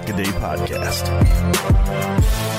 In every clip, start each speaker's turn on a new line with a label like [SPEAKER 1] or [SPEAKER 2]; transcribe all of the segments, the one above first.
[SPEAKER 1] Pack Day Podcast.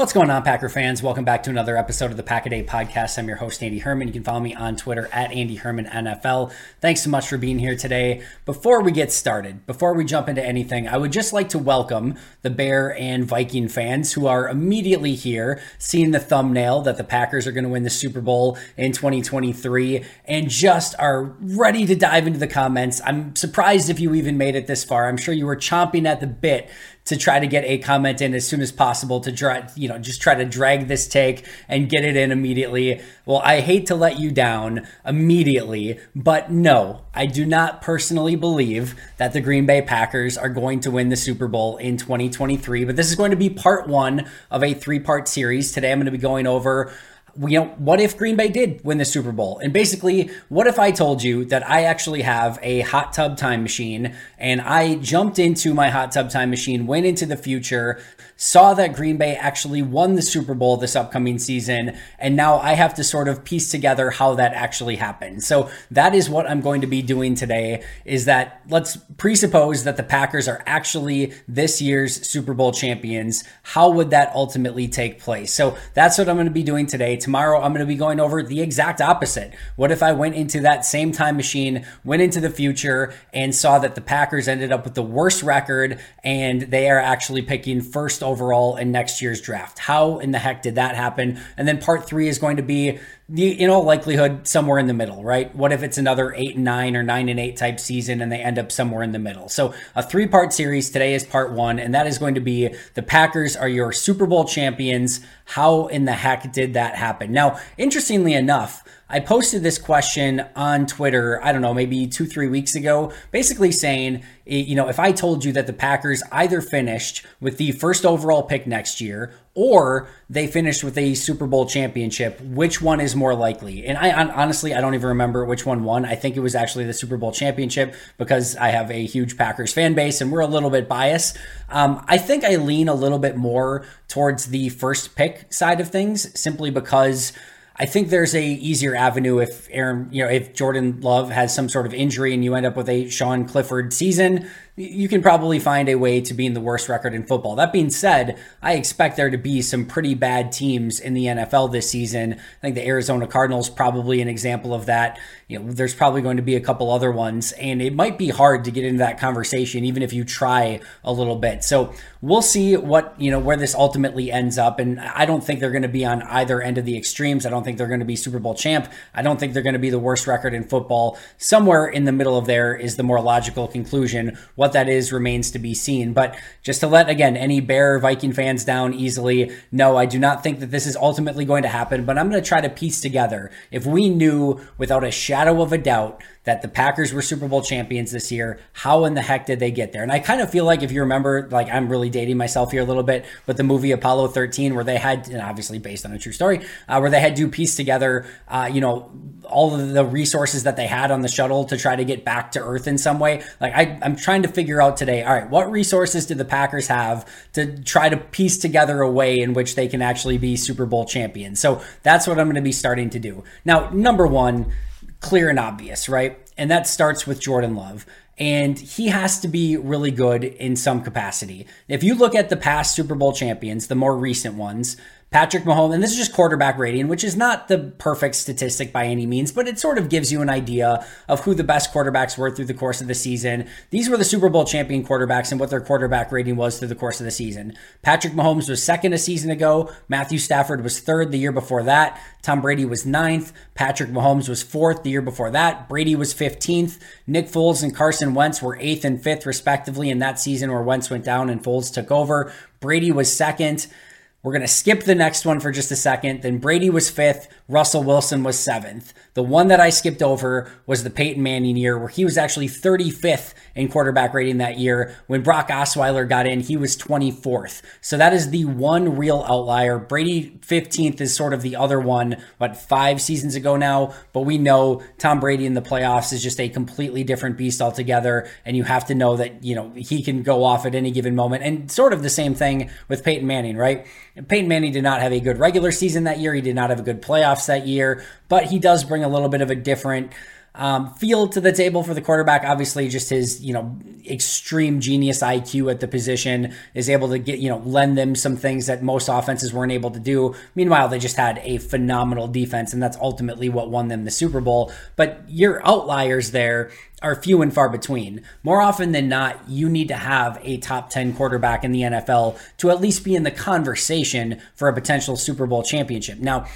[SPEAKER 2] What's going on, Packer fans? Welcome back to another episode of the Pack a Day Podcast. I'm your host, Andy Herman. You can follow me on Twitter at Andy Herman NFL. Thanks so much for being here today. Before we get started, before we jump into anything, I would just like to welcome the Bear and Viking fans who are immediately here, seeing the thumbnail that the Packers are going to win the Super Bowl in 2023, and just are ready to dive into the comments. I'm surprised if you even made it this far. I'm sure you were chomping at the bit to try to get a comment in as soon as possible to try, you know, just try to drag this take and get it in immediately. Well, I hate to let you down immediately, but no, I do not personally believe that the Green Bay Packers are going to win the Super Bowl in 2023. But this is going to be part one of a three part series. Today I'm going to be going over you know, what if Green Bay did win the Super Bowl? And basically, what if I told you that I actually have a hot tub time machine and I jumped into my hot tub time machine, went into the future, saw that Green Bay actually won the Super Bowl this upcoming season, and now I have to sort of piece together how that actually happened. So that is what I'm going to be doing today is that let's presuppose that the Packers are actually this year's Super Bowl champions. How would that ultimately take place? So that's what I'm going to be doing today. Tomorrow I'm going to be going over the exact opposite. What if I went into that same time machine, went into the future and saw that the Packers ended up with the worst record and they are actually picking first overall in next year's draft. How in the heck did that happen? And then part three is going to be the, in all likelihood somewhere in the middle, right? What if it's another eight and nine or nine and eight type season and they end up somewhere in the middle? So a three part series. Today is part one, and that is going to be the Packers are your Super Bowl champions. How in the heck did that happen? Now, interestingly enough, I posted this question on Twitter, I don't know, maybe two, three weeks ago, basically saying, eh, you know, if I told you that the Packers either finished with the first overall pick next year or they finished with a Super Bowl championship, which one is more likely? And I honestly, I don't even remember which one won. I think it was actually the Super Bowl championship because I have a huge Packers fan base and we're a little bit biased. Um, I think I lean a little bit more towards the first pick side of things simply because I think there's a easier avenue if Aaron, you know, if Jordan Love has some sort of injury and you end up with a Sean Clifford season, you can probably find a way to be in the worst record in football. That being said, I expect there to be some pretty bad teams in the NFL this season. I think the Arizona Cardinals probably an example of that. You know, there's probably going to be a couple other ones, and it might be hard to get into that conversation even if you try a little bit. So we'll see what you know where this ultimately ends up. And I don't think they're going to be on either end of the extremes. I don't think they're going to be Super Bowl champ. I don't think they're going to be the worst record in football. Somewhere in the middle of there is the more logical conclusion. What what that is remains to be seen. But just to let, again, any Bear Viking fans down easily, no, I do not think that this is ultimately going to happen. But I'm going to try to piece together if we knew without a shadow of a doubt that the Packers were Super Bowl champions this year. How in the heck did they get there? And I kind of feel like if you remember, like I'm really dating myself here a little bit, but the movie Apollo 13, where they had, and obviously based on a true story, uh, where they had to piece together, uh, you know, all of the resources that they had on the shuttle to try to get back to Earth in some way. Like I, I'm trying to figure out today, all right, what resources did the Packers have to try to piece together a way in which they can actually be Super Bowl champions? So that's what I'm going to be starting to do. Now, number one, clear and obvious, right? And that starts with Jordan Love. And he has to be really good in some capacity. If you look at the past Super Bowl champions, the more recent ones, Patrick Mahomes, and this is just quarterback rating, which is not the perfect statistic by any means, but it sort of gives you an idea of who the best quarterbacks were through the course of the season. These were the Super Bowl champion quarterbacks and what their quarterback rating was through the course of the season. Patrick Mahomes was second a season ago. Matthew Stafford was third the year before that. Tom Brady was ninth. Patrick Mahomes was fourth the year before that. Brady was 15th. Nick Foles and Carson Wentz were eighth and fifth, respectively, in that season where Wentz went down and Foles took over. Brady was second. We're going to skip the next one for just a second. Then Brady was fifth. Russell Wilson was seventh. The one that I skipped over was the Peyton Manning year, where he was actually 35th in quarterback rating that year. When Brock Osweiler got in, he was 24th. So that is the one real outlier. Brady 15th is sort of the other one, what, five seasons ago now? But we know Tom Brady in the playoffs is just a completely different beast altogether. And you have to know that, you know, he can go off at any given moment. And sort of the same thing with Peyton Manning, right? Peyton Manning did not have a good regular season that year. He did not have a good playoff playoffs that year, but he does bring a little bit of a different um, field to the table for the quarterback. Obviously, just his you know extreme genius IQ at the position is able to get you know lend them some things that most offenses weren't able to do. Meanwhile, they just had a phenomenal defense, and that's ultimately what won them the Super Bowl. But your outliers there are few and far between. More often than not, you need to have a top 10 quarterback in the NFL to at least be in the conversation for a potential Super Bowl championship. Now,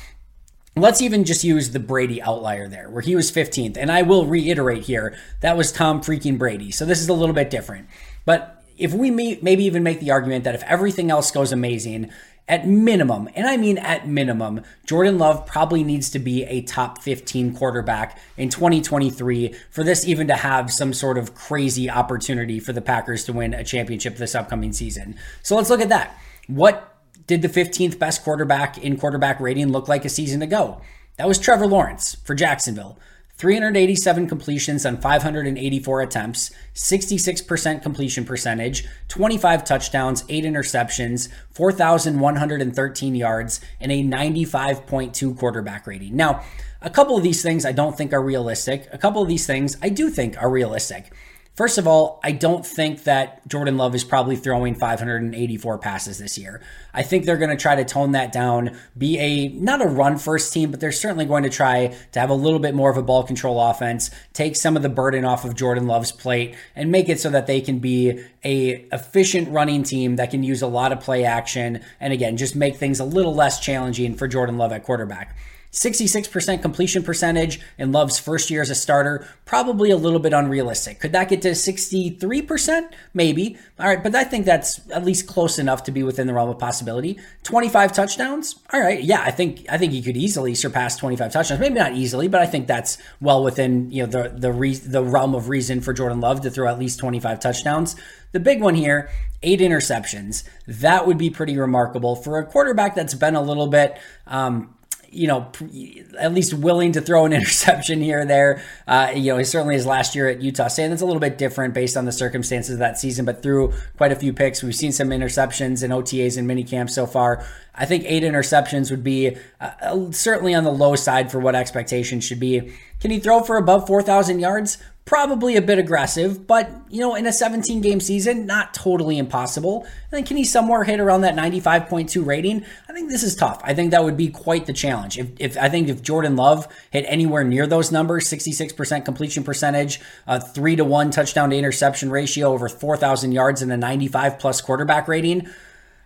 [SPEAKER 2] Let's even just use the Brady outlier there, where he was 15th. And I will reiterate here, that was Tom freaking Brady. So this is a little bit different. But if we may, maybe even make the argument that if everything else goes amazing, at minimum, and I mean at minimum, Jordan Love probably needs to be a top 15 quarterback in 2023 for this even to have some sort of crazy opportunity for the Packers to win a championship this upcoming season. So let's look at that. What did the 15th best quarterback in quarterback rating look like a season ago? That was Trevor Lawrence for Jacksonville. 387 completions on 584 attempts, 66% completion percentage, 25 touchdowns, 8 interceptions, 4,113 yards, and a 95.2 quarterback rating. Now, a couple of these things I don't think are realistic. A couple of these things I do think are realistic. First of all, I don't think that Jordan Love is probably throwing 584 passes this year. I think they're going to try to tone that down, be a not a run first team, but they're certainly going to try to have a little bit more of a ball control offense, take some of the burden off of Jordan Love's plate and make it so that they can be a efficient running team that can use a lot of play action and again, just make things a little less challenging for Jordan Love at quarterback. 66% completion percentage in Love's first year as a starter, probably a little bit unrealistic. Could that get to 63%? Maybe. All right, but I think that's at least close enough to be within the realm of possibility. 25 touchdowns? All right. Yeah, I think I think he could easily surpass 25 touchdowns. Maybe not easily, but I think that's well within, you know, the the re- the realm of reason for Jordan Love to throw at least 25 touchdowns. The big one here, eight interceptions. That would be pretty remarkable for a quarterback that's been a little bit um, you know, at least willing to throw an interception here or there. Uh, you know, he certainly his last year at Utah State. That's a little bit different based on the circumstances of that season, but through quite a few picks. We've seen some interceptions and OTAs and mini camps so far. I think eight interceptions would be uh, certainly on the low side for what expectations should be. Can he throw for above 4,000 yards? Probably a bit aggressive, but you know, in a 17 game season, not totally impossible. And then can he somewhere hit around that 95.2 rating? I think this is tough. I think that would be quite the challenge. If, if I think if Jordan Love hit anywhere near those numbers, 66% completion percentage, a three to one touchdown to interception ratio, over 4,000 yards, and a 95 plus quarterback rating.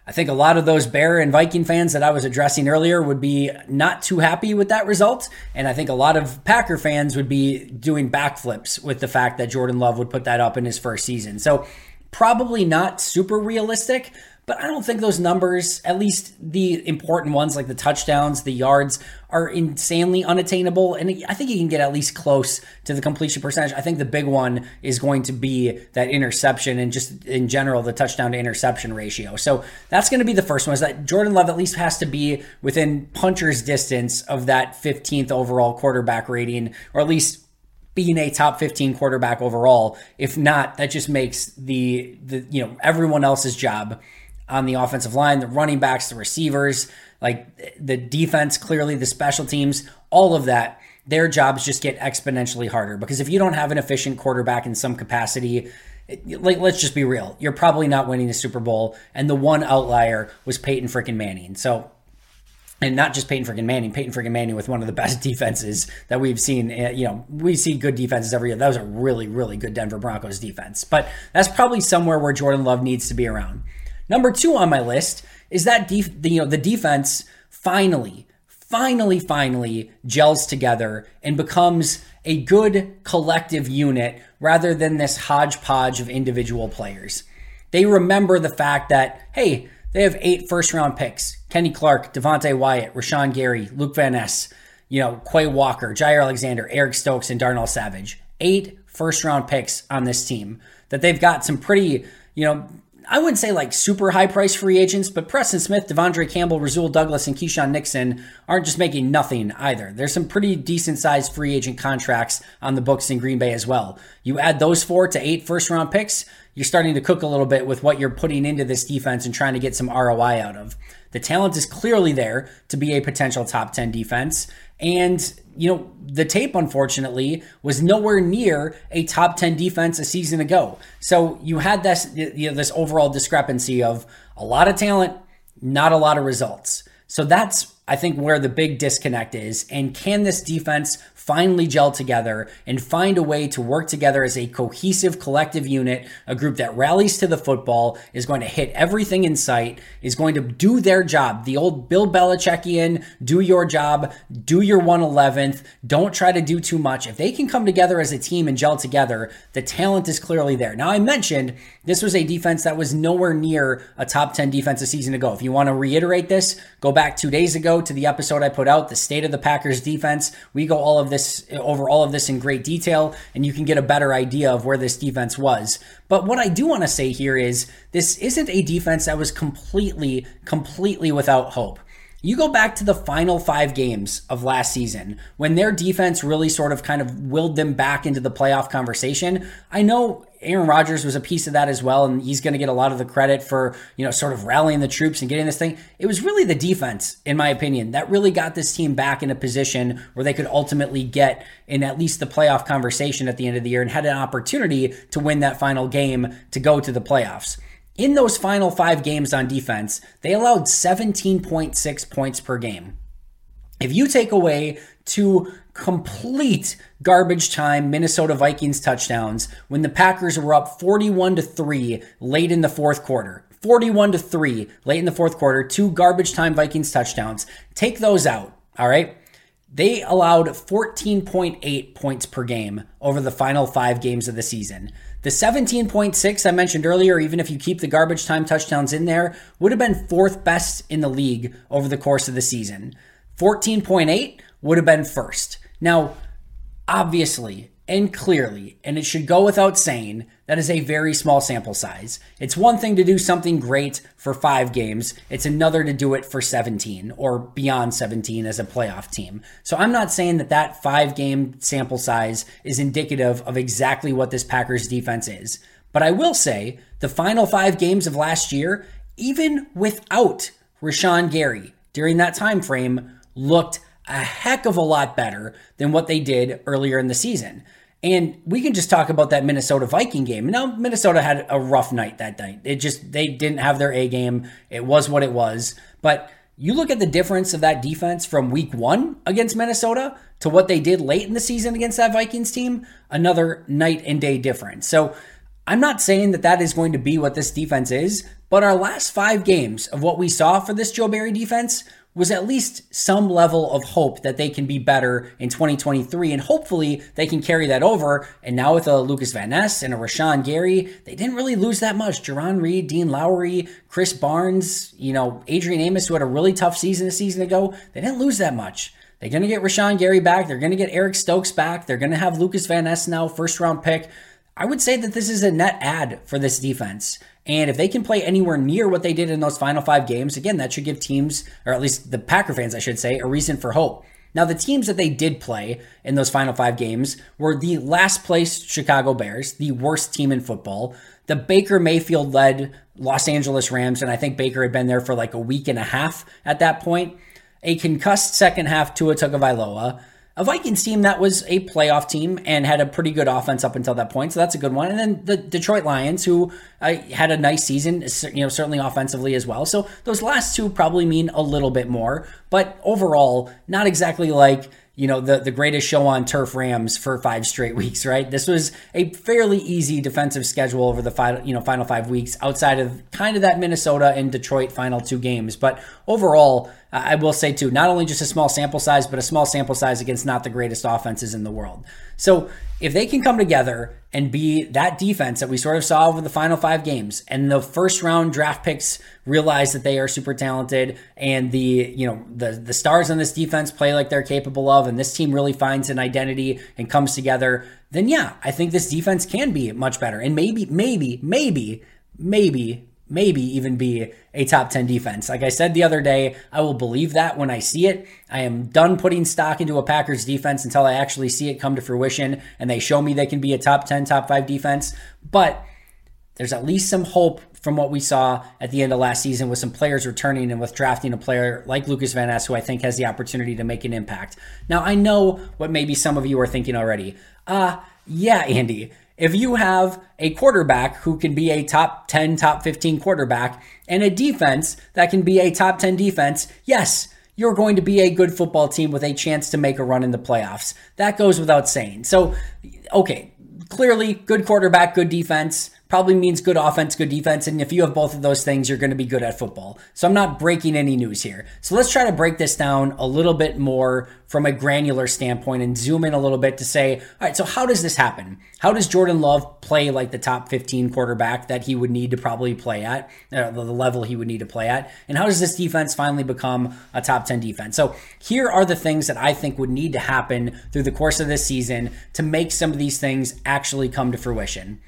[SPEAKER 2] I think a lot of those Bear and Viking fans that I was addressing earlier would be not too happy with that result. And I think a lot of Packer fans would be doing backflips with the fact that Jordan Love would put that up in his first season. So probably not super realistic, but I don't think those numbers, at least the important ones like the touchdowns, the yards, are insanely unattainable. And I think he can get at least close to the completion percentage. I think the big one is going to be that interception and just in general, the touchdown to interception ratio. So that's going to be the first one is that Jordan Love at least has to be within puncher's distance of that 15th overall quarterback rating, or at least being a top 15 quarterback overall. If not, that just makes the the you know everyone else's job on the offensive line, the running backs, the receivers, like the defense, clearly the special teams, all of that, their jobs just get exponentially harder because if you don't have an efficient quarterback in some capacity, like let's just be real, you're probably not winning the Super Bowl. And the one outlier was Peyton freaking Manning. So and not just Peyton freaking Manning, Peyton freaking Manning with one of the best defenses that we've seen. Eh, you know, we see good defenses every year. That was a really, really good Denver Broncos defense. But that's probably somewhere where Jordan Love needs to be around. Number two on my list is that def- the, you know the defense finally, finally, finally gels together and becomes a good collective unit rather than this hodgepodge of individual players. They remember the fact that hey, they have eight first round picks: Kenny Clark, Devonte Wyatt, Rashan Gary, Luke Van Ness, you know Quay Walker, Jaire Alexander, Eric Stokes, and Darnell Savage. Eight first round picks on this team that they've got some pretty you know I wouldn't say like super high price free agents, but Preston Smith, De'Vondre Campbell, Rasul Douglas, and Keisean Nixon aren't just making nothing either. There's some pretty decent sized free agent contracts on the books in Green Bay as well. You add those four to eight first round picks, you're starting to cook a little bit with what you're putting into this defense and trying to get some ROI out of. The talent is clearly there to be a potential top 10 defense. And, you know, the tape, unfortunately, was nowhere near a top 10 defense a season ago. So you had this, you know, this overall discrepancy of a lot of talent, not a lot of results. So that's, I think, where the big disconnect is. And can this defense finally gel together and find a way to work together as a cohesive collective unit, a group that rallies to the football, is going to hit everything in sight, is going to do their job. The old Bill Belichickian, do your job, do your 111th, don't try to do too much. If they can come together as a team and gel together, the talent is clearly there. Now, I mentioned this was a defense that was nowhere near a top 10 defense a season ago. If you want to reiterate this, go back two days ago to the episode I put out, The State of the Packers Defense. We go all of this this over all of this in great detail and you can get a better idea of where this defense was. But what I do want to say here is this isn't a defense that was completely completely without hope. You go back to the final five games of last season when their defense really sort of kind of willed them back into the playoff conversation. I know Aaron Rodgers was a piece of that as well, and he's going to get a lot of the credit for you know sort of rallying the troops and getting this thing. It was really the defense, in my opinion, that really got this team back in a position where they could ultimately get in at least the playoff conversation at the end of the year and had an opportunity to win that final game to go to the playoffs. In those final five games on defense, they allowed 17.6 points per game. If you take away two complete garbage time Minnesota Vikings touchdowns when the Packers were up 41 to 3 late in the fourth quarter, 41 to 3 late in the fourth quarter, two garbage time Vikings touchdowns. Take those out, all right? They allowed 14.8 points per game over the final five games of the season. The 17.6 I mentioned earlier, even if you keep the garbage time touchdowns in there, would have been fourth best in the league over the course of the season. 14.8 would have been first. Now, obviously, and clearly, and it should go without saying, that is a very small sample size. It's one thing to do something great for five games, it's another to do it for 17 or beyond 17 as a playoff team. So I'm not saying that that five game sample size is indicative of exactly what this Packers defense is. But I will say the final five games of last year, even without Rashan Gary during that time frame, looked a heck of a lot better than what they did earlier in the season. And we can just talk about that Minnesota Viking game. Now, Minnesota had a rough night that night. It just, they didn't have their A game. It was what it was. But you look at the difference of that defense from week one against Minnesota to what they did late in the season against that Vikings team, another night and day difference. So I'm not saying that that is going to be what this defense is, but our last five games of what we saw for this Joe Barry defense was at least some level of hope that they can be better in 2023. And hopefully they can carry that over. And now with a Lucas Van Ness and a Rashan Gary, they didn't really lose that much. Jarran Reed, Dean Lowry, Krys Barnes, you know, Adrian Amos, who had a really tough season a season ago, they didn't lose that much. They're going to get Rashan Gary back. They're going to get Eric Stokes back. They're going to have Lucas Van Ness now, first round pick. I would say that this is a net add for this defense. And if they can play anywhere near what they did in those final five games, again, that should give teams, or at least the Packer fans, I should say, a reason for hope. Now, the teams that they did play in those final five games were the last place Chicago Bears, the worst team in football, the Baker Mayfield led Los Angeles Rams, and I think Baker had been there for like a week and a half at that point, a concussed second half Tua Tagovailoa, a Vikings team that was a playoff team and had a pretty good offense up until that point. So that's a good one. And then the Detroit Lions, who uh, had a nice season, you know, certainly offensively as well. So those last two probably mean a little bit more, but overall, not exactly like you know the the greatest show on turf Rams for five straight weeks, right? This was a fairly easy defensive schedule over the final you know final five weeks, outside of kind of that Minnesota and Detroit final two games. But overall, I will say too, not only just a small sample size, but a small sample size against not the greatest offenses in the world. So if they can come together and be that defense that we sort of saw over the final five games, and the first round draft picks realize that they are super talented, and the you know the the stars on this defense play like they're capable of, and this team really finds an identity and comes together, then yeah, I think this defense can be much better, and maybe maybe maybe maybe maybe even be a top 10 defense. Like I said the other day, I will believe that when I see it. I am done putting stock into a Packers defense until I actually see it come to fruition and they show me they can be a top 10, top 5 defense. But there's at least some hope from what we saw at the end of last season with some players returning and with drafting a player like Lucas Van Ness, who I think has the opportunity to make an impact. Now, I know what maybe some of you are thinking already. Uh, yeah, Andy, if you have a quarterback who can be a top 10, top 15 quarterback and a defense that can be a top 10 defense, yes, you're going to be a good football team with a chance to make a run in the playoffs. That goes without saying. So, okay, clearly good quarterback, good defense probably means good offense, good defense. And if you have both of those things, you're going to be good at football. So I'm not breaking any news here. So let's try to break this down a little bit more from a granular standpoint and zoom in a little bit to say, all right, so how does this happen? How does Jordan Love play like the top 15 quarterback that he would need to probably play at, uh, the level he would need to play at? And how does this defense finally become a top 10 defense? So here are the things that I think would need to happen through the course of this season to make some of these things actually come to fruition.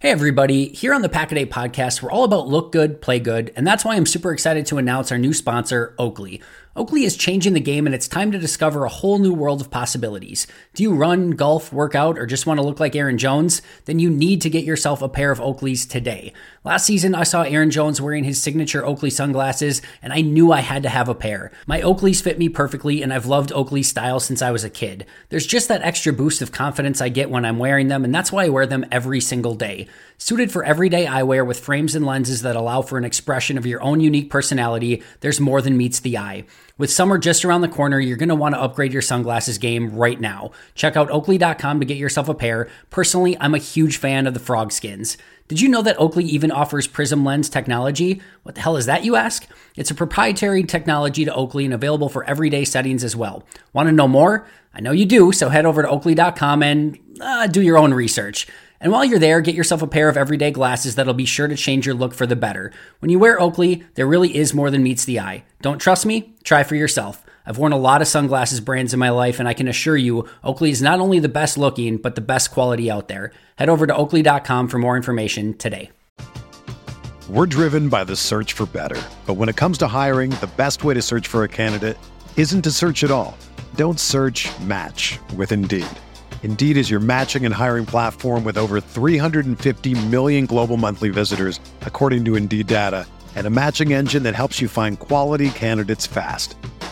[SPEAKER 2] Hey, everybody. Here on the Pack a podcast, we're all about look good, play good, and that's why I'm super excited to announce our new sponsor, Oakley. Oakley is changing the game and it's time to discover a whole new world of possibilities. Do you run, golf, work out, or just want to look like Aaron Jones? Then you need to get yourself a pair of Oakleys today. Last season, I saw Aaron Jones wearing his signature Oakley sunglasses, and I knew I had to have a pair. My Oakleys fit me perfectly, and I've loved Oakley style since I was a kid. There's just that extra boost of confidence I get when I'm wearing them, and that's why I wear them every single day. Suited for everyday eyewear with frames and lenses that allow for an expression of your own unique personality, there's more than meets the eye. With summer just around the corner, you're going to want to upgrade your sunglasses game right now. Check out oakley.com to get yourself a pair. Personally, I'm a huge fan of the frog skins. Did you know that Oakley even offers prism lens technology? What the hell is that, you ask? It's a proprietary technology to Oakley and available for everyday settings as well. Want to know more? I know you do, so head over to oakley.com and uh, do your own research. And while you're there, get yourself a pair of everyday glasses that'll be sure to change your look for the better. When you wear Oakley, there really is more than meets the eye. Don't trust me? Try for yourself. I've worn a lot of sunglasses brands in my life, and I can assure you, Oakley is not only the best looking, but the best quality out there. Head over to oakley.com for more information today.
[SPEAKER 3] We're driven by the search for better. But when it comes to hiring, the best way to search for a candidate isn't to search at all. Don't search match with Indeed. Indeed is your matching and hiring platform with over 350 million global monthly visitors, according to Indeed data, and a matching engine that helps you find quality candidates fast.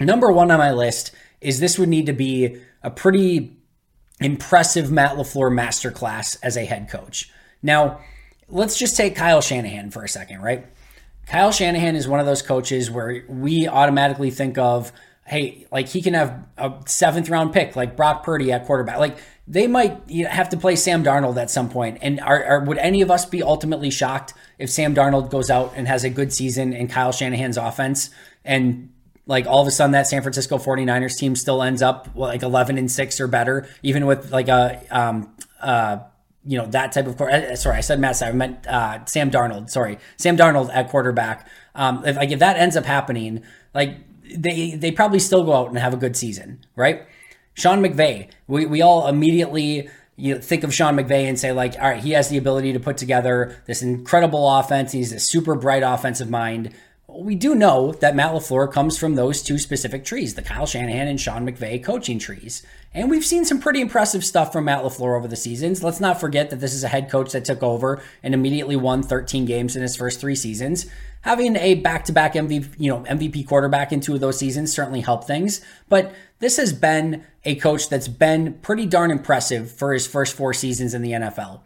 [SPEAKER 2] Number one on my list is this would need to be a pretty impressive Matt LaFleur masterclass as a head coach. Now, let's just take Kyle Shanahan for a second, right? Kyle Shanahan is one of those coaches where we automatically think of, hey, like he can have a seventh round pick like Brock Purdy at quarterback. Like they might have to play Sam Darnold at some point. And are, are, would any of us be ultimately shocked if Sam Darnold goes out and has a good season in Kyle Shanahan's offense and like all of a sudden that San Francisco 49ers team still ends up like 11 and 6 or better even with like a um uh you know that type of uh, sorry I said Matt I meant uh, Sam Darnold sorry Sam Darnold at quarterback. Um if like if that ends up happening like they they probably still go out and have a good season right? Sean McVay we we all immediately you think of Sean McVay and say like, all right, he has the ability to put together this incredible offense. He's a super bright offensive mind we do know that Matt LaFleur comes from those two specific trees, the Kyle Shanahan and Sean McVay coaching trees. And we've seen some pretty impressive stuff from Matt LaFleur over the seasons. Let's not forget that this is a head coach that took over and immediately won 13 games in his first three seasons. Having a back-to-back MVP, you know, MVP quarterback in two of those seasons certainly helped things. But this has been a coach that's been pretty darn impressive for his first four seasons in the NFL.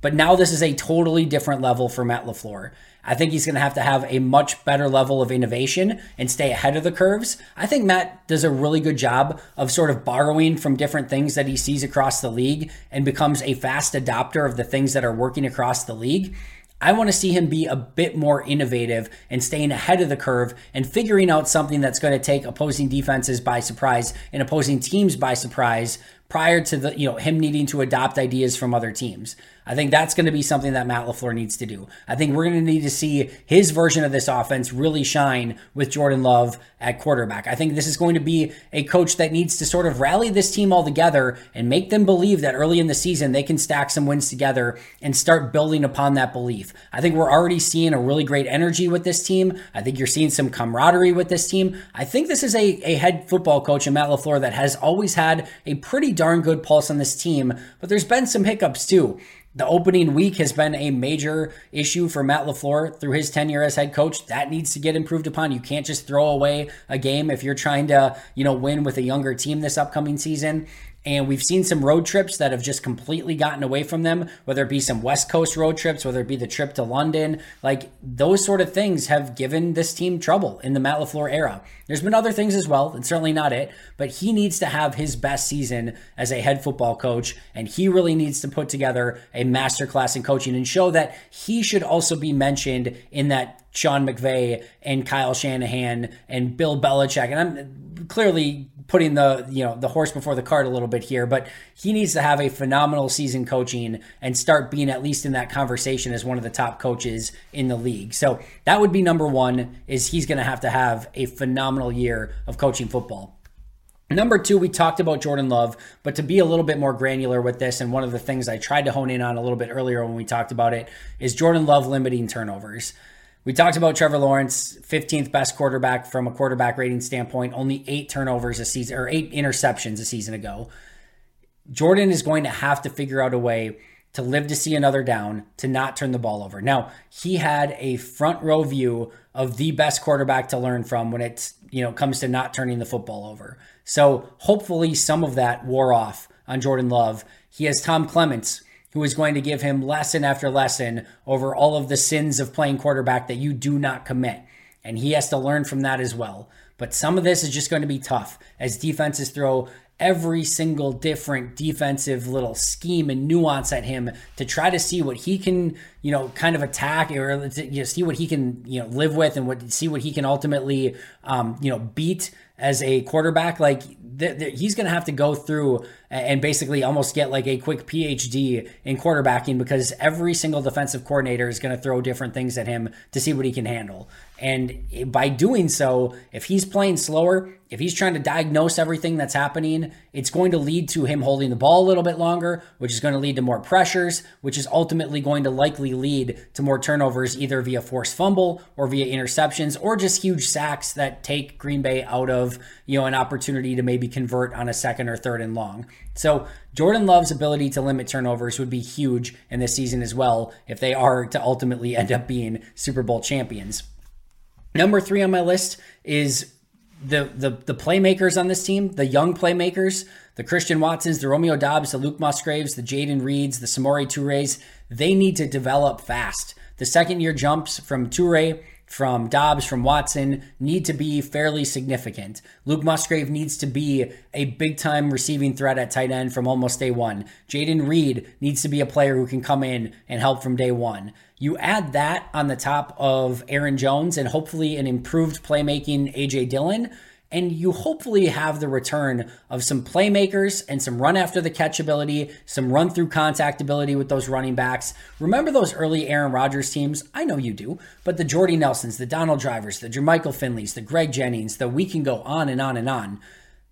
[SPEAKER 2] But now this is a totally different level for Matt LaFleur. I think he's going to have to have a much better level of innovation and stay ahead of the curves. I think Matt does a really good job of sort of borrowing from different things that he sees across the league and becomes a fast adopter of the things that are working across the league. I want to see him be a bit more innovative and staying ahead of the curve and figuring out something that's going to take opposing defenses by surprise and opposing teams by surprise prior to the you know him needing to adopt ideas from other teams. I think that's going to be something that Matt LaFleur needs to do. I think we're going to need to see his version of this offense really shine with Jordan Love at quarterback. I think this is going to be a coach that needs to sort of rally this team all together and make them believe that early in the season they can stack some wins together and start building upon that belief. I think we're already seeing a really great energy with this team. I think you're seeing some camaraderie with this team. I think this is a, a head football coach in Matt LaFleur that has always had a pretty darn good pulse on this team, but there's been some hiccups too. The opening week has been a major issue for Matt LaFleur through his tenure as head coach. That needs to get improved upon. You can't just throw away a game if you're trying to, you know, win with a younger team this upcoming season. And we've seen some road trips that have just completely gotten away from them, whether it be some West Coast road trips, whether it be the trip to London. Like those sort of things have given this team trouble in the Matt LaFleur era. There's been other things as well, and certainly not it, but he needs to have his best season as a head football coach, and he really needs to put together a masterclass in coaching and show that he should also be mentioned in that Sean McVay and Kyle Shanahan and Bill Belichick. And I'm clearly putting the you know the horse before the cart a little bit here, but he needs to have a phenomenal season coaching and start being at least in that conversation as one of the top coaches in the league. So that would be number one. Is he's going to have to have a phenomenal year of coaching football. Number two, we talked about Jordan Love, but to be a little bit more granular with this, and one of the things I tried to hone in on a little bit earlier when we talked about it is Jordan Love limiting turnovers. We talked about Trevor Lawrence, 15th best quarterback from a quarterback rating standpoint, only eight turnovers a season or eight interceptions a season ago. Jordan is going to have to figure out a way to live to see another down, to not turn the ball over. Now, he had a front row view of the best quarterback to learn from when it, you know, comes to not turning the football over. So, hopefully some of that wore off on Jordan Love. He has Tom Clements who is going to give him lesson after lesson over all of the sins of playing quarterback that you do not commit. And he has to learn from that as well. But some of this is just going to be tough as defenses throw every single different defensive little scheme and nuance at him to try to see what he can, you know, kind of attack or you know, see what he can, you know, live with and what see what he can ultimately, um, you know, beat as a quarterback, like th- th- he's going to have to go through and basically almost get like a quick PhD in quarterbacking because every single defensive coordinator is going to throw different things at him to see what he can handle. And by doing so, if he's playing slower, if he's trying to diagnose everything that's happening, it's going to lead to him holding the ball a little bit longer, which is going to lead to more pressures, which is ultimately going to likely lead to more turnovers either via forced fumble or via interceptions or just huge sacks that take Green Bay out of, you know, an opportunity to maybe convert on a second or third and long. So, Jordan Love's ability to limit turnovers would be huge in this season as well if they are to ultimately end up being Super Bowl champions. Number three on my list is the the the playmakers on this team, the young playmakers, the Christian Watsons, the Romeo Doubs, the Luke Musgraves, the Jayden Reeds, the Samori Toure's, they need to develop fast. The second year jumps from Toure from Doubs, from Watson need to be fairly significant. Luke Musgrave needs to be a big time receiving threat at tight end from almost day one. Jayden Reed needs to be a player who can come in and help from day one. You add that on the top of Aaron Jones and hopefully an improved playmaking AJ Dillon and you hopefully have the return of some playmakers and some run after the catch ability, some run through contact ability with those running backs. Remember those early Aaron Rodgers teams? I know you do, but the Jordy Nelsons, the Donald Drivers, the Jermichael Finleys, the Greg Jennings, the we can go on and on and on.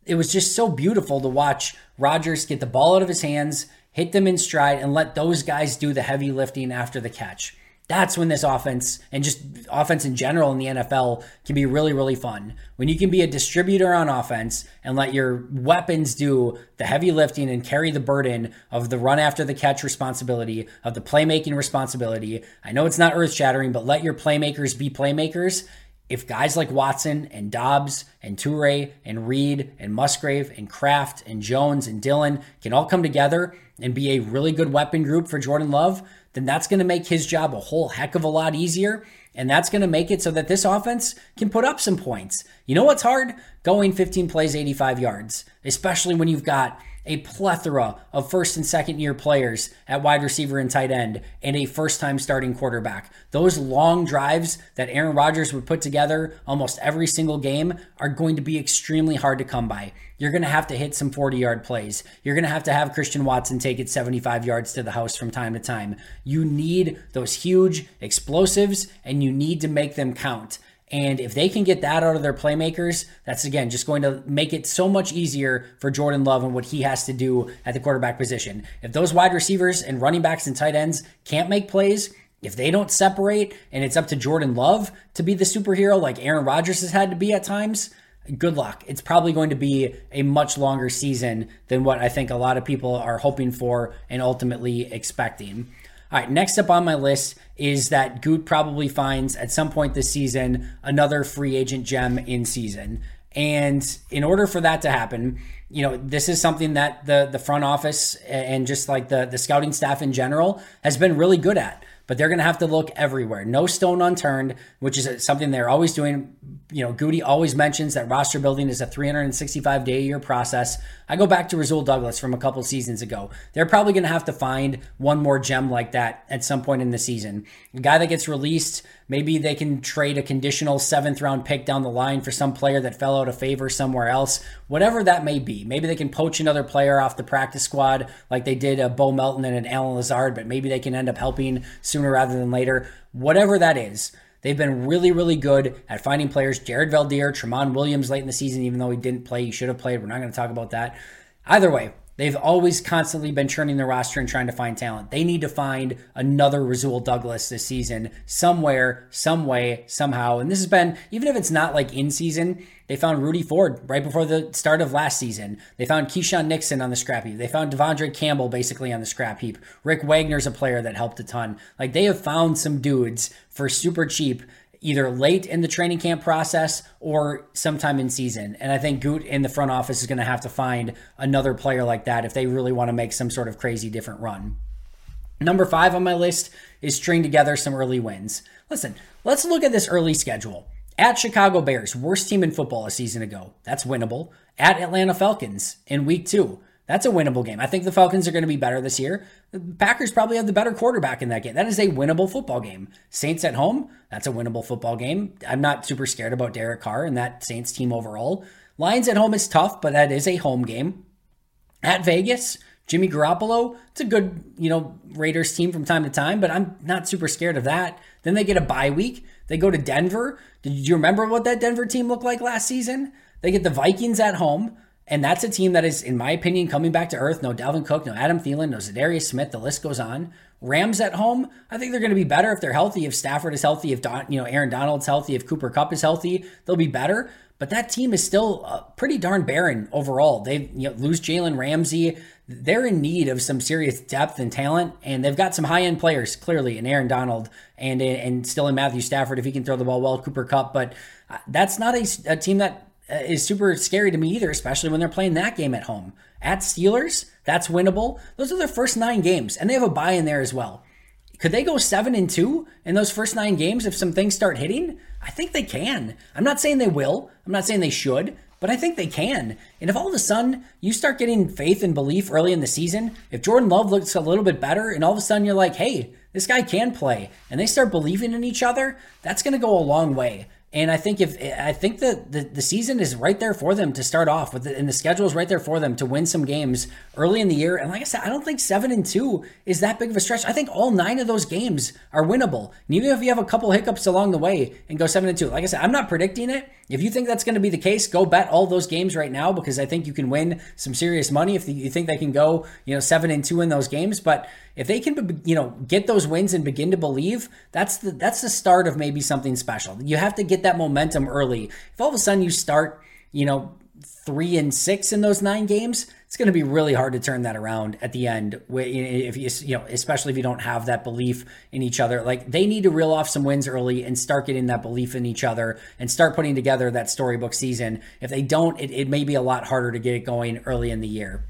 [SPEAKER 2] It was just so beautiful to watch Rodgers get the ball out of his hands, hit them in stride, and let those guys do the heavy lifting after the catch. That's when this offense and just offense in general in the NFL can be really, really fun. When you can be a distributor on offense and let your weapons do the heavy lifting and carry the burden of the run after the catch responsibility, of the playmaking responsibility. I know it's not earth shattering, but let your playmakers be playmakers. If guys like Watson and Doubs and Toure and Reed and Musgrave and Kraft and Jones and Dillon can all come together and be a really good weapon group for Jordan Love, then that's going to make his job a whole heck of a lot easier. And that's going to make it so that this offense can put up some points. You know what's hard? Going 15 plays, 85 yards, especially when you've got a plethora of first and second year players at wide receiver and tight end, and a first time starting quarterback. Those long drives that Aaron Rodgers would put together almost every single game are going to be extremely hard to come by. You're going to have to hit some 40 yard plays. You're going to have to have Christian Watson take it 75 yards to the house from time to time. You need those huge explosives and you need to make them count. And if they can get that out of their playmakers, that's again just going to make it so much easier for Jordan Love and what he has to do at the quarterback position. If those wide receivers and running backs and tight ends can't make plays, if they don't separate and it's up to Jordan Love to be the superhero like Aaron Rodgers has had to be at times, good luck. It's probably going to be a much longer season than what I think a lot of people are hoping for and ultimately expecting. All right, next up on my list is that Gute probably finds at some point this season another free agent gem in season. And in order for that to happen, you know, this is something that the the front office and just like the the scouting staff in general has been really good at but they're going to have to look everywhere. No stone unturned, which is something they're always doing. You know, Gutey always mentions that roster building is a 365 day a year process. I go back to Rasul Douglas from a couple seasons ago. They're probably going to have to find one more gem like that at some point in the season. A guy that gets released, maybe they can trade a conditional seventh round pick down the line for some player that fell out of favor somewhere else. Whatever that may be. Maybe they can poach another player off the practice squad like they did a Bo Melton and an Allen Lazard, but maybe they can end up helping sooner rather than later. Whatever that is. They've been really, really good at finding players. Jared Veldheer, Tramon Williams late in the season, even though he didn't play, he should have played. We're not going to talk about that. Either way, They've always constantly been churning the roster and trying to find talent. They need to find another Rasul Douglas this season somewhere, some way, somehow. And this has been, even if it's not like in season, they found Rudy Ford right before the start of last season. They found Keisean Nixon on the scrap heap. They found De'Vondre Campbell basically on the scrap heap. Rick Wagner's a player that helped a ton. Like they have found some dudes for super cheap either late in the training camp process or sometime in season. And I think Gute in the front office is going to have to find another player like that if they really want to make some sort of crazy different run. Number five on my list is string together some early wins. Listen, let's look at this early schedule. At Chicago Bears, worst team in football a season ago. That's winnable. At Atlanta Falcons in week two. That's a winnable game. I think the Falcons are going to be better this year. The Packers probably have the better quarterback in that game. That is a winnable football game. Saints at home, that's a winnable football game. I'm not super scared about Derek Carr and that Saints team overall. Lions at home is tough, but that is a home game. At Vegas, Jimmy Garoppolo, it's a good, you know, Raiders team from time to time, but I'm not super scared of that. Then they get a bye week. They go to Denver. Did you remember what that Denver team looked like last season? They get the Vikings at home. And that's a team that is, in my opinion, coming back to earth. No Dalvin Cook, no Adam Thielen, no Za'Darius Smith. The list goes on. Rams at home, I think they're going to be better if they're healthy. If Stafford is healthy, if Don, you know Aaron Donald's healthy, if Cooper Kupp is healthy, they'll be better. But that team is still uh, pretty darn barren overall. They you know, lose Jalen Ramsey. They're in need of some serious depth and talent, and they've got some high end players clearly in Aaron Donald and and still in Matthew Stafford if he can throw the ball well, Cooper Kupp. But uh, that's not a, a team that Uh, is super scary to me either, especially when they're playing that game at home. At Steelers, that's winnable. Those are their first nine games, and they have a bye in there as well. Could they go seven and two in those first nine games if some things start hitting? I think they can. I'm not saying they will. I'm not saying they should, but I think they can. And if all of a sudden you start getting faith and belief early in the season, if Jordan Love looks a little bit better, and all of a sudden you're like, hey, this guy can play, and they start believing in each other, that's going to go a long way. And I think if I think that the, the season is right there for them to start off with, the, and the schedule is right there for them to win some games early in the year. And like I said, I don't think seven and two is that big of a stretch. I think all nine of those games are winnable. And even if you have a couple hiccups along the way and go seven and two, like I said, I'm not predicting it. If you think that's going to be the case, go bet all those games right now because I think you can win some serious money if you think they can go, you know, seven and two in those games. But if they can, you know, get those wins and begin to believe, that's the that's the start of maybe something special. You have to get that momentum early. If all of a sudden you start, you know, three and six in those nine games, it's going to be really hard to turn that around at the end. If you, you know, especially if you don't have that belief in each other, like they need to reel off some wins early and start getting that belief in each other and start putting together that storybook season. If they don't, it, it may be a lot harder to get it going early in the year.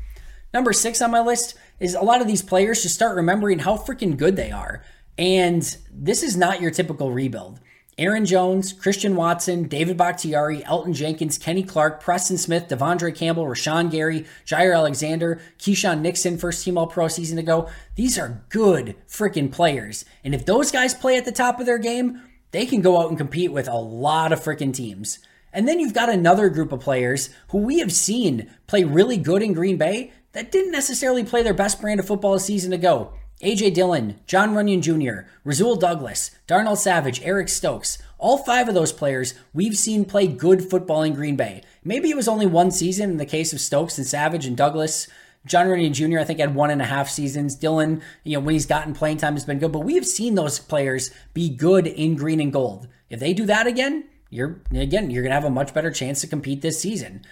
[SPEAKER 2] Number six on my list is a lot of these players just start remembering how freaking good they are. And this is not your typical rebuild. Aaron Jones, Christian Watson, David Bakhtiari, Elgton Jenkins, Kenny Clark, Preston Smith, De'Vondre Campbell, Rashan Gary, Jaire Alexander, Keisean Nixon, first team All Pro season ago. These are good freaking players. And if those guys play at the top of their game, they can go out and compete with a lot of freaking teams. And then you've got another group of players who we have seen play really good in Green Bay that didn't necessarily play their best brand of football a season ago. A.J. Dillon, John Runyan Jr., Rasul Douglas, Darnell Savage, Eric Stokes, all five of those players we've seen play good football in Green Bay. Maybe it was only one season in the case of Stokes and Savage and Douglas. John Runyan Jr., I think, had one and a half seasons. Dillon, you know, when he's gotten playing time has been good, but we have seen those players be good in green and gold. If they do that again, you're again, you're gonna have a much better chance to compete this season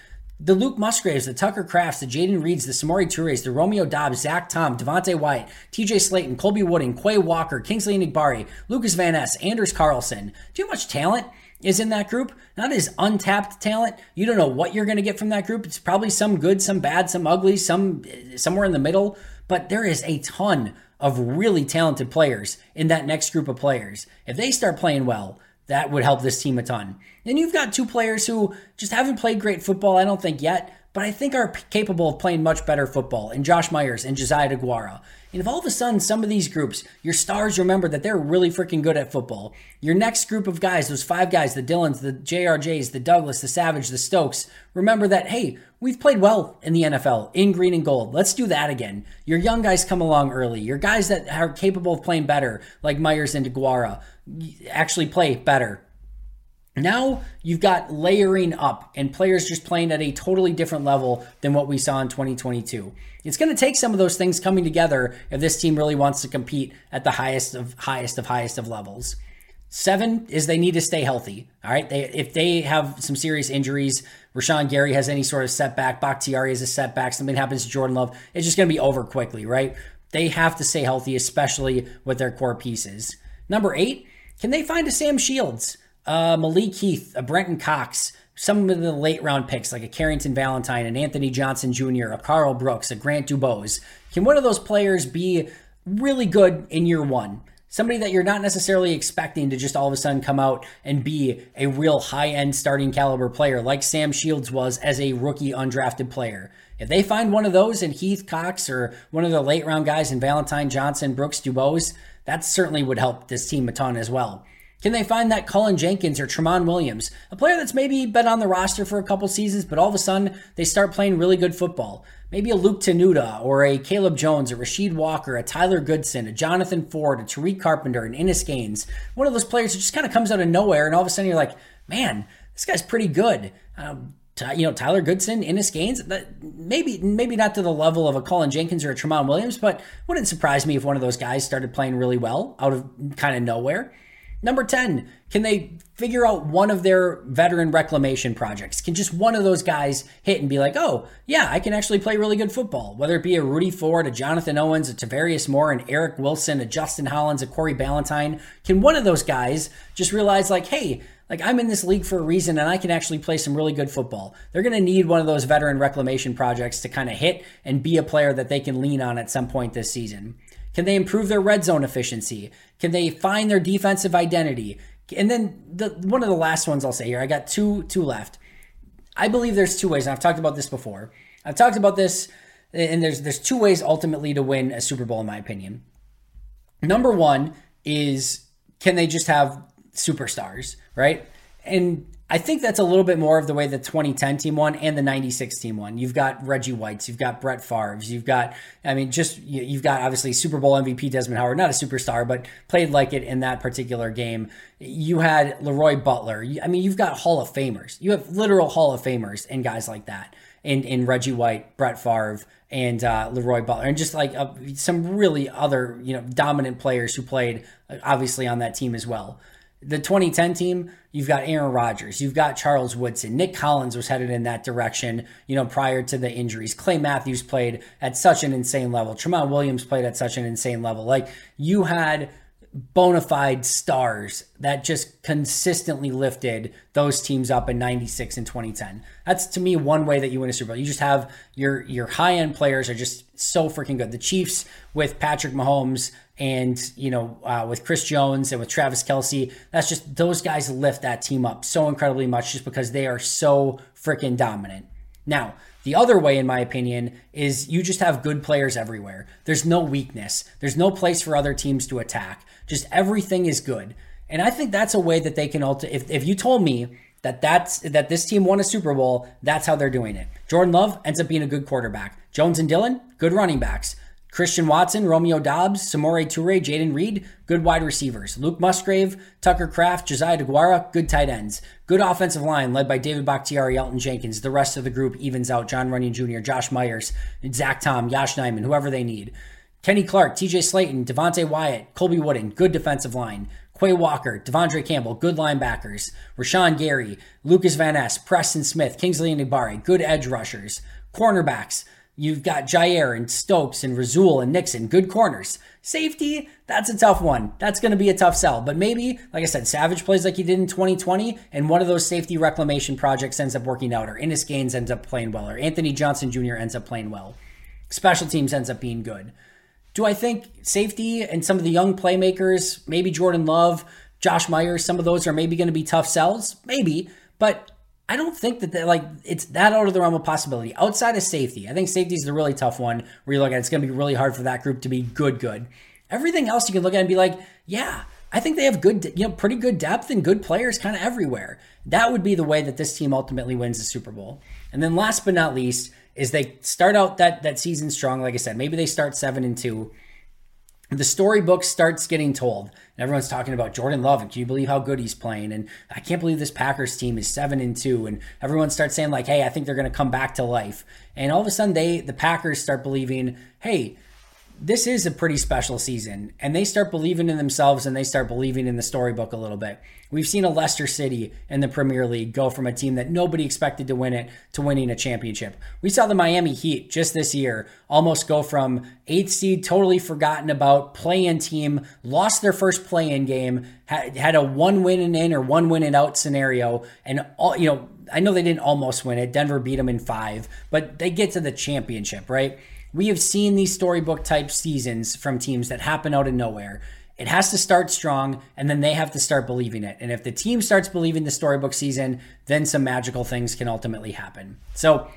[SPEAKER 2] the Luke Musgraves, the Tucker Krafts, the Jayden Reeds, the Samori Toures, the Romeo Doubs, Zach Tom, Devonte Wyatt, TJ Slaton, Colby Wooden, Quay Walker, Kingsley Enagbare, Lucas Van Ness, Anders Carlson. How much talent is in that group? Not as untapped talent. You don't know what you're going to get from that group. It's probably some good, some bad, some ugly, some somewhere in the middle. But there is a ton of really talented players in that next group of players. If they start playing well, that would help this team a ton. And you've got two players who just haven't played great football, I don't think yet, but I think are capable of playing much better football And Josh Myers and Josiah DeGuara. And if all of a sudden some of these groups, your stars remember that they're really freaking good at football, your next group of guys, those five guys, the Dillons, the JRJs, the Douglas, the Savage, the Stokes, remember that, hey, we've played well in the NFL in green and gold. Let's do that again. Your young guys come along early. Your guys that are capable of playing better, like Myers and DeGuara, actually play better now you've got layering up and players just playing at a totally different level than what we saw in 2022. It's going to take some of those things coming together if this team really wants to compete at the highest of highest of highest of levels. Seven is they need to stay healthy. All right. They, if they have some serious injuries, Rashan Gary has any sort of setback, Bakhtiari has a setback, something happens to Jordan Love, it's just going to be over quickly, right? They have to stay healthy, especially with their core pieces. Number eight, can they find a Sam Shields? uh, Malik Heath, a Brenton Cox, some of the late round picks like a Carrington Valentine, an Anthony Johnson Jr., a Carl Brooks, a Grant Dubose. Can one of those players be really good in year one? Somebody that you're not necessarily expecting to just all of a sudden come out and be a real high end starting caliber player like Sam Shields was as a rookie undrafted player. If they find one of those in Heath Cox or one of the late round guys in Valentine Johnson, Brooks Dubose, that certainly would help this team a ton as well. Can they find that Colin Jenkins or Tramon Williams, a player that's maybe been on the roster for a couple seasons, but all of a sudden they start playing really good football? Maybe a Luke Tenuta or a Caleb Jones, a Rasheed Walker, a Tyler Goodson, a Jonathan Ford, a Tariq Carpenter, an Innis Gaines. One of those players who just kind of comes out of nowhere, and all of a sudden you're like, man, this guy's pretty good. Um, you know, Tyler Goodson, Innis Gaines, maybe maybe not to the level of a Colin Jenkins or a Tramon Williams, but wouldn't surprise me if one of those guys started playing really well out of kind of nowhere. Number 10, can they figure out one of their veteran reclamation projects? Can just one of those guys hit and be like, oh, yeah, I can actually play really good football? Whether it be a Rudy Ford, a Jonathan Owens, a Tarvarius Moore, an Eric Wilson, a Justin Hollins, a Corey Ballentine. Can one of those guys just realize, like, hey, like I'm in this league for a reason and I can actually play some really good football. They're going to need one of those veteran reclamation projects to kind of hit and be a player that they can lean on at some point this season. Can they improve their red zone efficiency? Can they find their defensive identity? And then the one of the last ones I'll say here, I got two two left. I believe there's two ways, and I've talked about this before. I've talked about this, and there's there's two ways ultimately to win a Super Bowl, in my opinion. Number one is can they just have superstars, right? And I think that's a little bit more of the way the 2010 team won and the 96 team won. You've got Reggie Whites, you've got Brett Favre's, you've got, I mean, just, you've got obviously Super Bowl MVP Desmond Howard, not a superstar, but played like it in that particular game. You had Leroy Butler. I mean, you've got Hall of Famers. You have literal Hall of Famers and guys like that in, in Reggie White, Brett Favre, and uh, Leroy Butler, and just like uh, some really other, you know, dominant players who played uh, obviously on that team as well the 2010 team, you've got Aaron Rodgers, you've got Charles Woodson, Nick Collins was headed in that direction, you know, prior to the injuries. Clay Matthews played at such an insane level. Tramon Williams played at such an insane level. Like you had bona fide stars that just consistently lifted those teams up in 96 and 2010. That's to me one way that you win a Super Bowl. You just have your your high end players are just so freaking good. The Chiefs with Patrick Mahomes and you know uh, with Chris Jones and with Travis Kelce, that's just those guys lift that team up so incredibly much just because they are so freaking dominant. Now, the other way, in my opinion, is you just have good players everywhere. There's no weakness. There's no place for other teams to attack. Just everything is good. And I think that's a way that they can alter. If, if you told me that that's that this team won a Super Bowl, that's how they're doing it. Jordan Love ends up being a good quarterback. Jones and Dillon, good running backs. Christian Watson, Romeo Doubs, Samori Toure, Jayden Reed, good wide receivers. Luke Musgrave, Tucker Kraft, Josiah DeGuara, good tight ends. Good offensive line led by David Bakhtiari, Elgton Jenkins. The rest of the group evens out John Runyan Jr., Josh Myers, Zach Tom, Josh Nijman, whoever they need. Kenny Clark, TJ Slaton, Devonte Wyatt, Colby Wooden, good defensive line. Quay Walker, De'Vondre Campbell, good linebackers. Rashan Gary, Lucas Van Ness, Preston Smith, Kingsley and Enagbare, good edge rushers. Cornerbacks, You've got Jaire and Stokes and Rasul and Nixon, good corners. Safety, that's a tough one. That's going to be a tough sell. But maybe, like I said, Savage plays like he did in 2020, and one of those safety reclamation projects ends up working out, or Innis Gaines ends up playing well, or Anthony Johnson Jr. ends up playing well. Special teams ends up being good. Do I think safety and some of the young playmakers, maybe Jordan Love, Josh Myers, some of those are maybe going to be tough sells? Maybe. But I don't think that they, like it's that out of the realm of possibility. Outside of safety, I think safety is the really tough one where you look at it's going to be really hard for that group to be good, good. Everything else you can look at and be like, yeah, I think they have good, you know, pretty good depth and good players kind of everywhere. That would be the way that this team ultimately wins the Super Bowl. And then last but not least is they start out that that season strong. Like I said, maybe they start seven and two the storybook starts getting told. And everyone's talking about Jordan Love and can you believe how good he's playing? And I can't believe this Packers team is seven and two. And everyone starts saying, like, hey, I think they're gonna come back to life. And all of a sudden they the Packers start believing, hey, this is a pretty special season. And they start believing in themselves and they start believing in the storybook a little bit. We've seen a Leicester City in the Premier League go from a team that nobody expected to win it to winning a championship. We saw the Miami Heat just this year almost go from eighth seed, totally forgotten about, play in team, lost their first play in game, had, a one win and in or one win and out scenario. And, all, you know, I know they didn't almost win it. Denver beat them in five, but they get to the championship, right? We have seen these storybook type seasons from teams that happen out of nowhere. It has to start strong, and then they have to start believing it. And if the team starts believing the storybook season, then some magical things can ultimately happen. So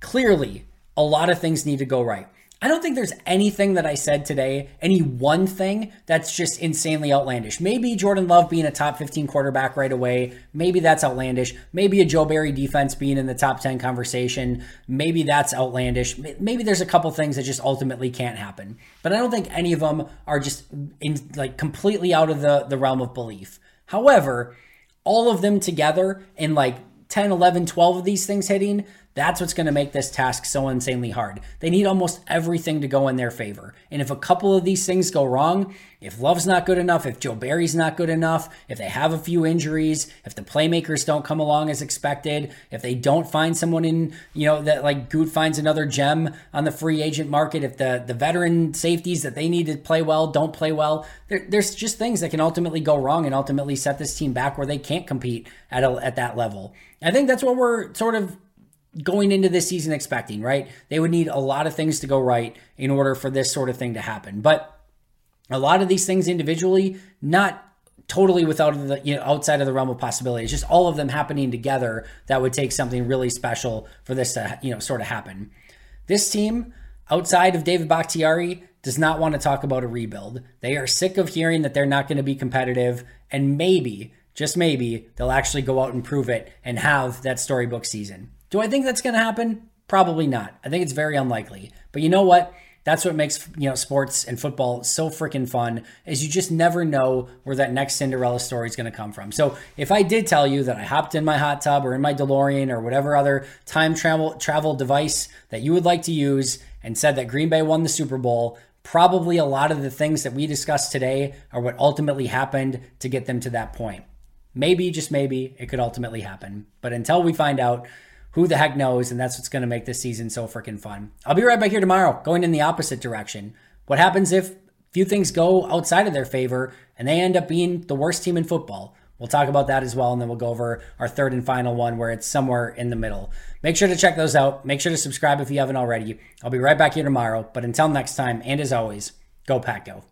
[SPEAKER 2] clearly, a lot of things need to go right. I don't think there's anything that I said today, any one thing that's just insanely outlandish. Maybe Jordan Love being a top 15 quarterback right away. Maybe that's outlandish. Maybe a Joe Barry defense being in the top 10 conversation. Maybe that's outlandish. Maybe there's a couple things that just ultimately can't happen. But I don't think any of them are just in, like completely out of the, the realm of belief. However, all of them together in like 10, 11, 12 of these things hitting, that's what's going to make this task so insanely hard. They need almost everything to go in their favor. And if a couple of these things go wrong, if Love's not good enough, if Joe Barry's not good enough, if they have a few injuries, if the playmakers don't come along as expected, if they don't find someone in, you know, that like Gute finds another gem on the free agent market, if the the veteran safeties that they need to play well don't play well, there, there's just things that can ultimately go wrong and ultimately set this team back where they can't compete at a, at that level. I think that's what we're sort of going into this season expecting, right? They would need a lot of things to go right in order for this sort of thing to happen. But a lot of these things individually, not totally without the you know outside of the realm of possibility. It's just all of them happening together that would take something really special for this to you know sort of happen. This team, outside of David Bakhtiari, does not want to talk about a rebuild. They are sick of hearing that they're not going to be competitive, and maybe, just maybe, they'll actually go out and prove it and have that storybook season. Do I think that's going to happen? Probably not. I think it's very unlikely. But you know what? That's what makes you know sports and football so freaking fun is you just never know where that next Cinderella story is going to come from. So if I did tell you that I hopped in my hot tub or in my DeLorean or whatever other time travel travel device that you would like to use and said that Green Bay won the Super Bowl, probably a lot of the things that we discussed today are what ultimately happened to get them to that point. Maybe just maybe it could ultimately happen. But until we find out, who the heck knows? And that's what's going to make this season so freaking fun. I'll be right back here tomorrow, going in the opposite direction. What happens if a few things go outside of their favor and they end up being the worst team in football? We'll talk about that as well, and then we'll go over our third and final one where it's somewhere in the middle. Make sure to check those out. Make sure to subscribe if you haven't already. I'll be right back here tomorrow. But until next time, and as always, go Pack Go.